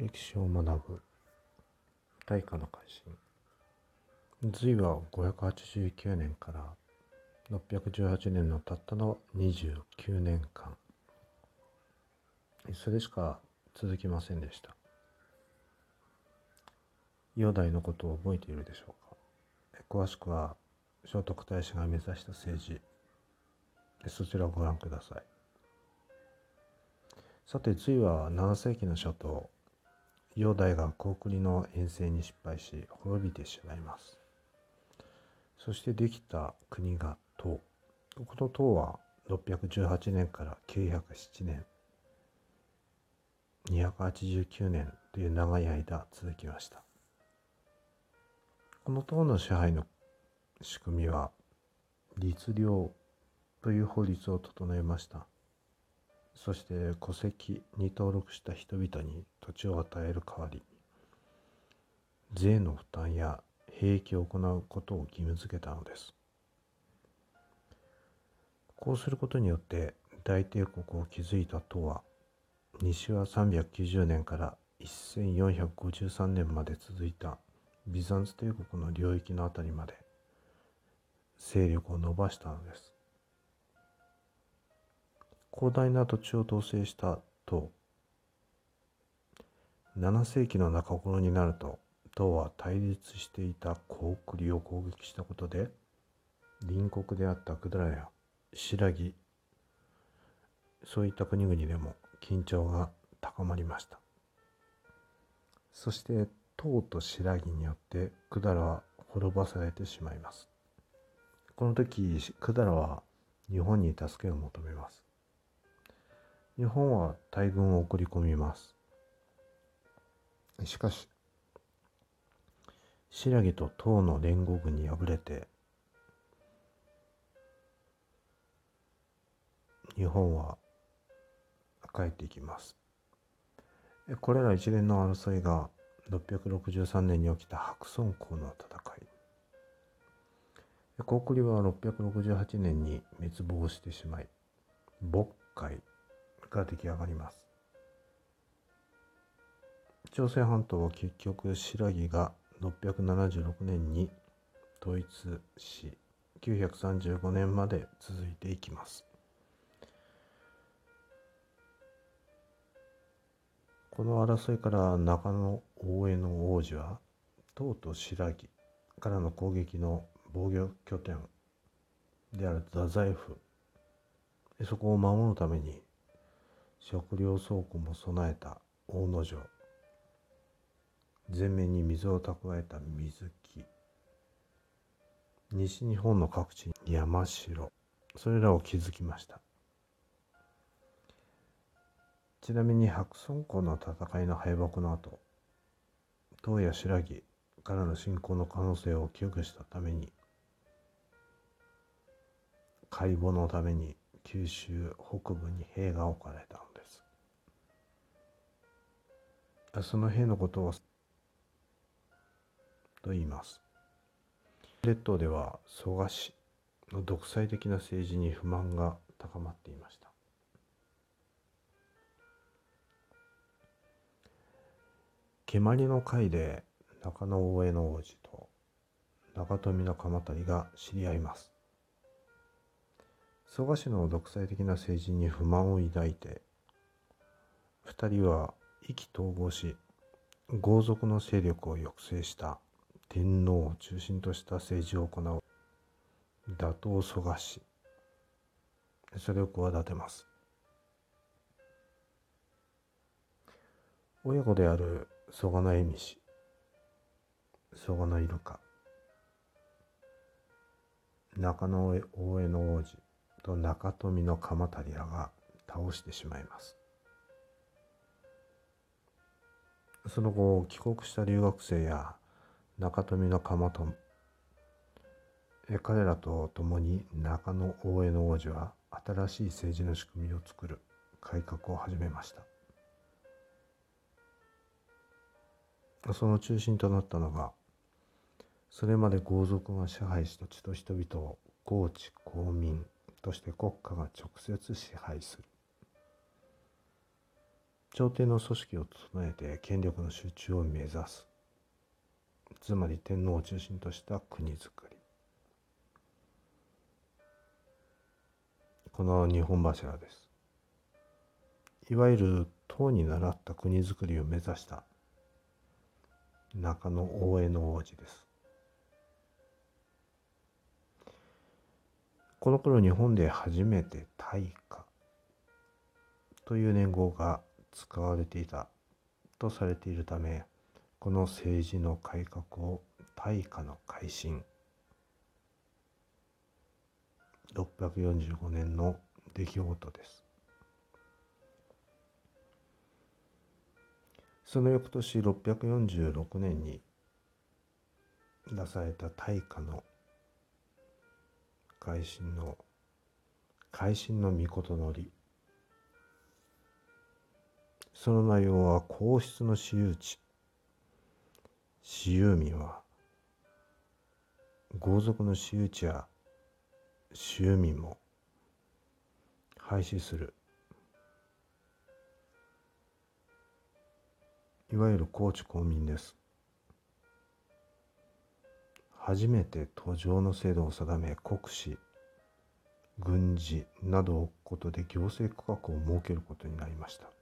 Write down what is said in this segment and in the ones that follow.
歴史を学ぶ。大化の改新。隋は589年から618年のたったの29年間。それしか続きませんでした。煬帝のことを覚えているでしょうか？詳しくは聖徳太子が目指した政治。そちらをご覧ください。さて隋は7世紀の初頭煬帝が高句麗の遠征に失敗し滅びてしまいます。そしてできた国が唐。この唐は618年から907年。289年という長い間続きました。この唐の支配の仕組みは律令という法律を整えました。そして戸籍に登録した人々に土地を与える代わり税の負担や兵役を行うことを義務付けたのです。こうすることによって大帝国を築いた唐は西は390年から1453年まで続いたビザンツ帝国の領域のあたりまで勢力を伸ばしたのです。広大な土地を統制した唐7世紀の中頃になると唐は対立していた高句麗を攻撃したことで隣国であった百済や新羅そういった国々でも緊張が高まりました。そして唐と新羅によって百済は滅ぼされてしまいます。この時百済は日本に助けを求めます。日本は大軍を送り込みます。しかし新羅と唐の連合軍に敗れて日本は帰っていきます。これら一連の争いが663年に起きた白村江の戦い。高句麗は668年に滅亡してしまい渤海が出来上がります。朝鮮半島は結局新羅が676年に統一し935年まで続いていきます。この争いから中野大江の王子は唐と新羅からの攻撃の防御拠点である太宰府そこを守るために食料倉庫も備えた大野城。全面に水を蓄えた水木。西日本の各地に山城。それらを築きました。ちなみに白村江の戦いの敗北の後唐や新羅からの侵攻の可能性を記憶したために解剖のために九州北部に兵が置かれた。その兵のことをと言います。列島では蘇我氏の独裁的な政治に不満が高まっていました。蹴鞠の会で中野大江の王子と中富の鎌足が知り合います。蘇我氏の独裁的な政治に不満を抱いて二人は意気投合し豪族の勢力を抑制した天皇を中心とした政治を行う打倒蘇我氏。それを企てます。親子である蘇我の恵美氏。蘇我のイルカ中野大江の王子と中富の鎌足らが倒してしまいます。その後帰国した留学生や中富の鎌と彼らと共に中野大江の王子は新しい政治の仕組みを作る改革を始めました。その中心となったのがそれまで豪族が支配し土地と人々を豪地公民として国家が直接支配する。朝廷の組織を整えて権力の集中を目指す。つまり天皇を中心とした国づくり。この日本柱です。いわゆる唐に倣った国づくりを目指した。中野大江の王子です。この頃日本で初めて大化という年号が使われていたとされているためこの政治の改革を大化の改新645年の出来事です。その翌年646年に出された大化の改新の改新の御事のりその内容は皇室の私有地。私有民は豪族の私有地や私有民も廃止する。いわゆる高知公民です。初めて途上の制度を定め国司軍事などを置くことで行政区画を設けることになりました。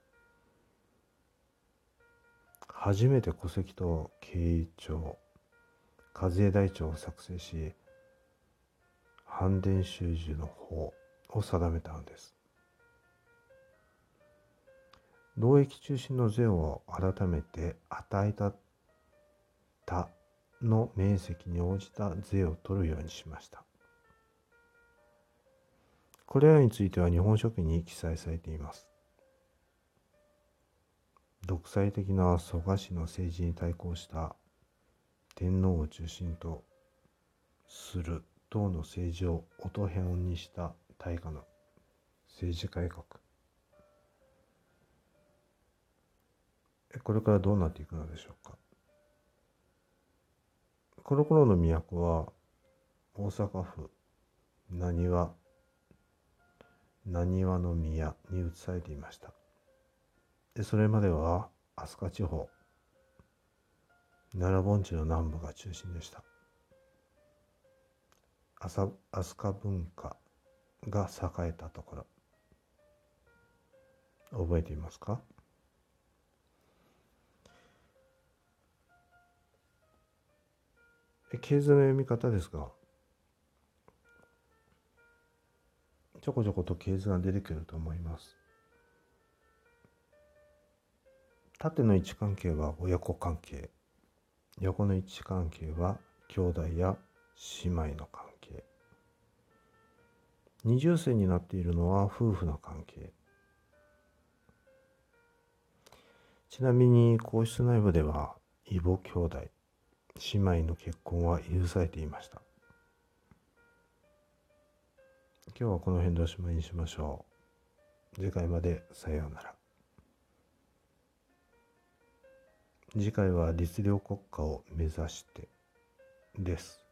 初めて戸籍と経営帳課税台帳を作成し反伝収受の法を定めたのです。貿易中心の税を改めて与えた他の面積に応じた税を取るようにしました。これらについては日本書紀に記載されています。独裁的な蘇我氏の政治に対抗した天皇を中心とする党の政治を音変にした大化の政治改革。これからどうなっていくのでしょうか？この頃の都は大阪府浪速浪速の宮に移されていました。それまでは飛鳥地方奈良盆地の南部が中心でした。飛鳥文化が栄えたところ。覚えていますか？経図の読み方ですがちょこちょこと経図が出てくると思います。縦の位置関係は親子関係。横の位置関係は兄弟や姉妹の関係。二重線になっているのは夫婦の関係。ちなみに皇室内部では異母兄弟姉妹の結婚は許されていました。今日はこの辺でおしまいにしましょう。次回までさようなら。次回は律令国家を目指してです。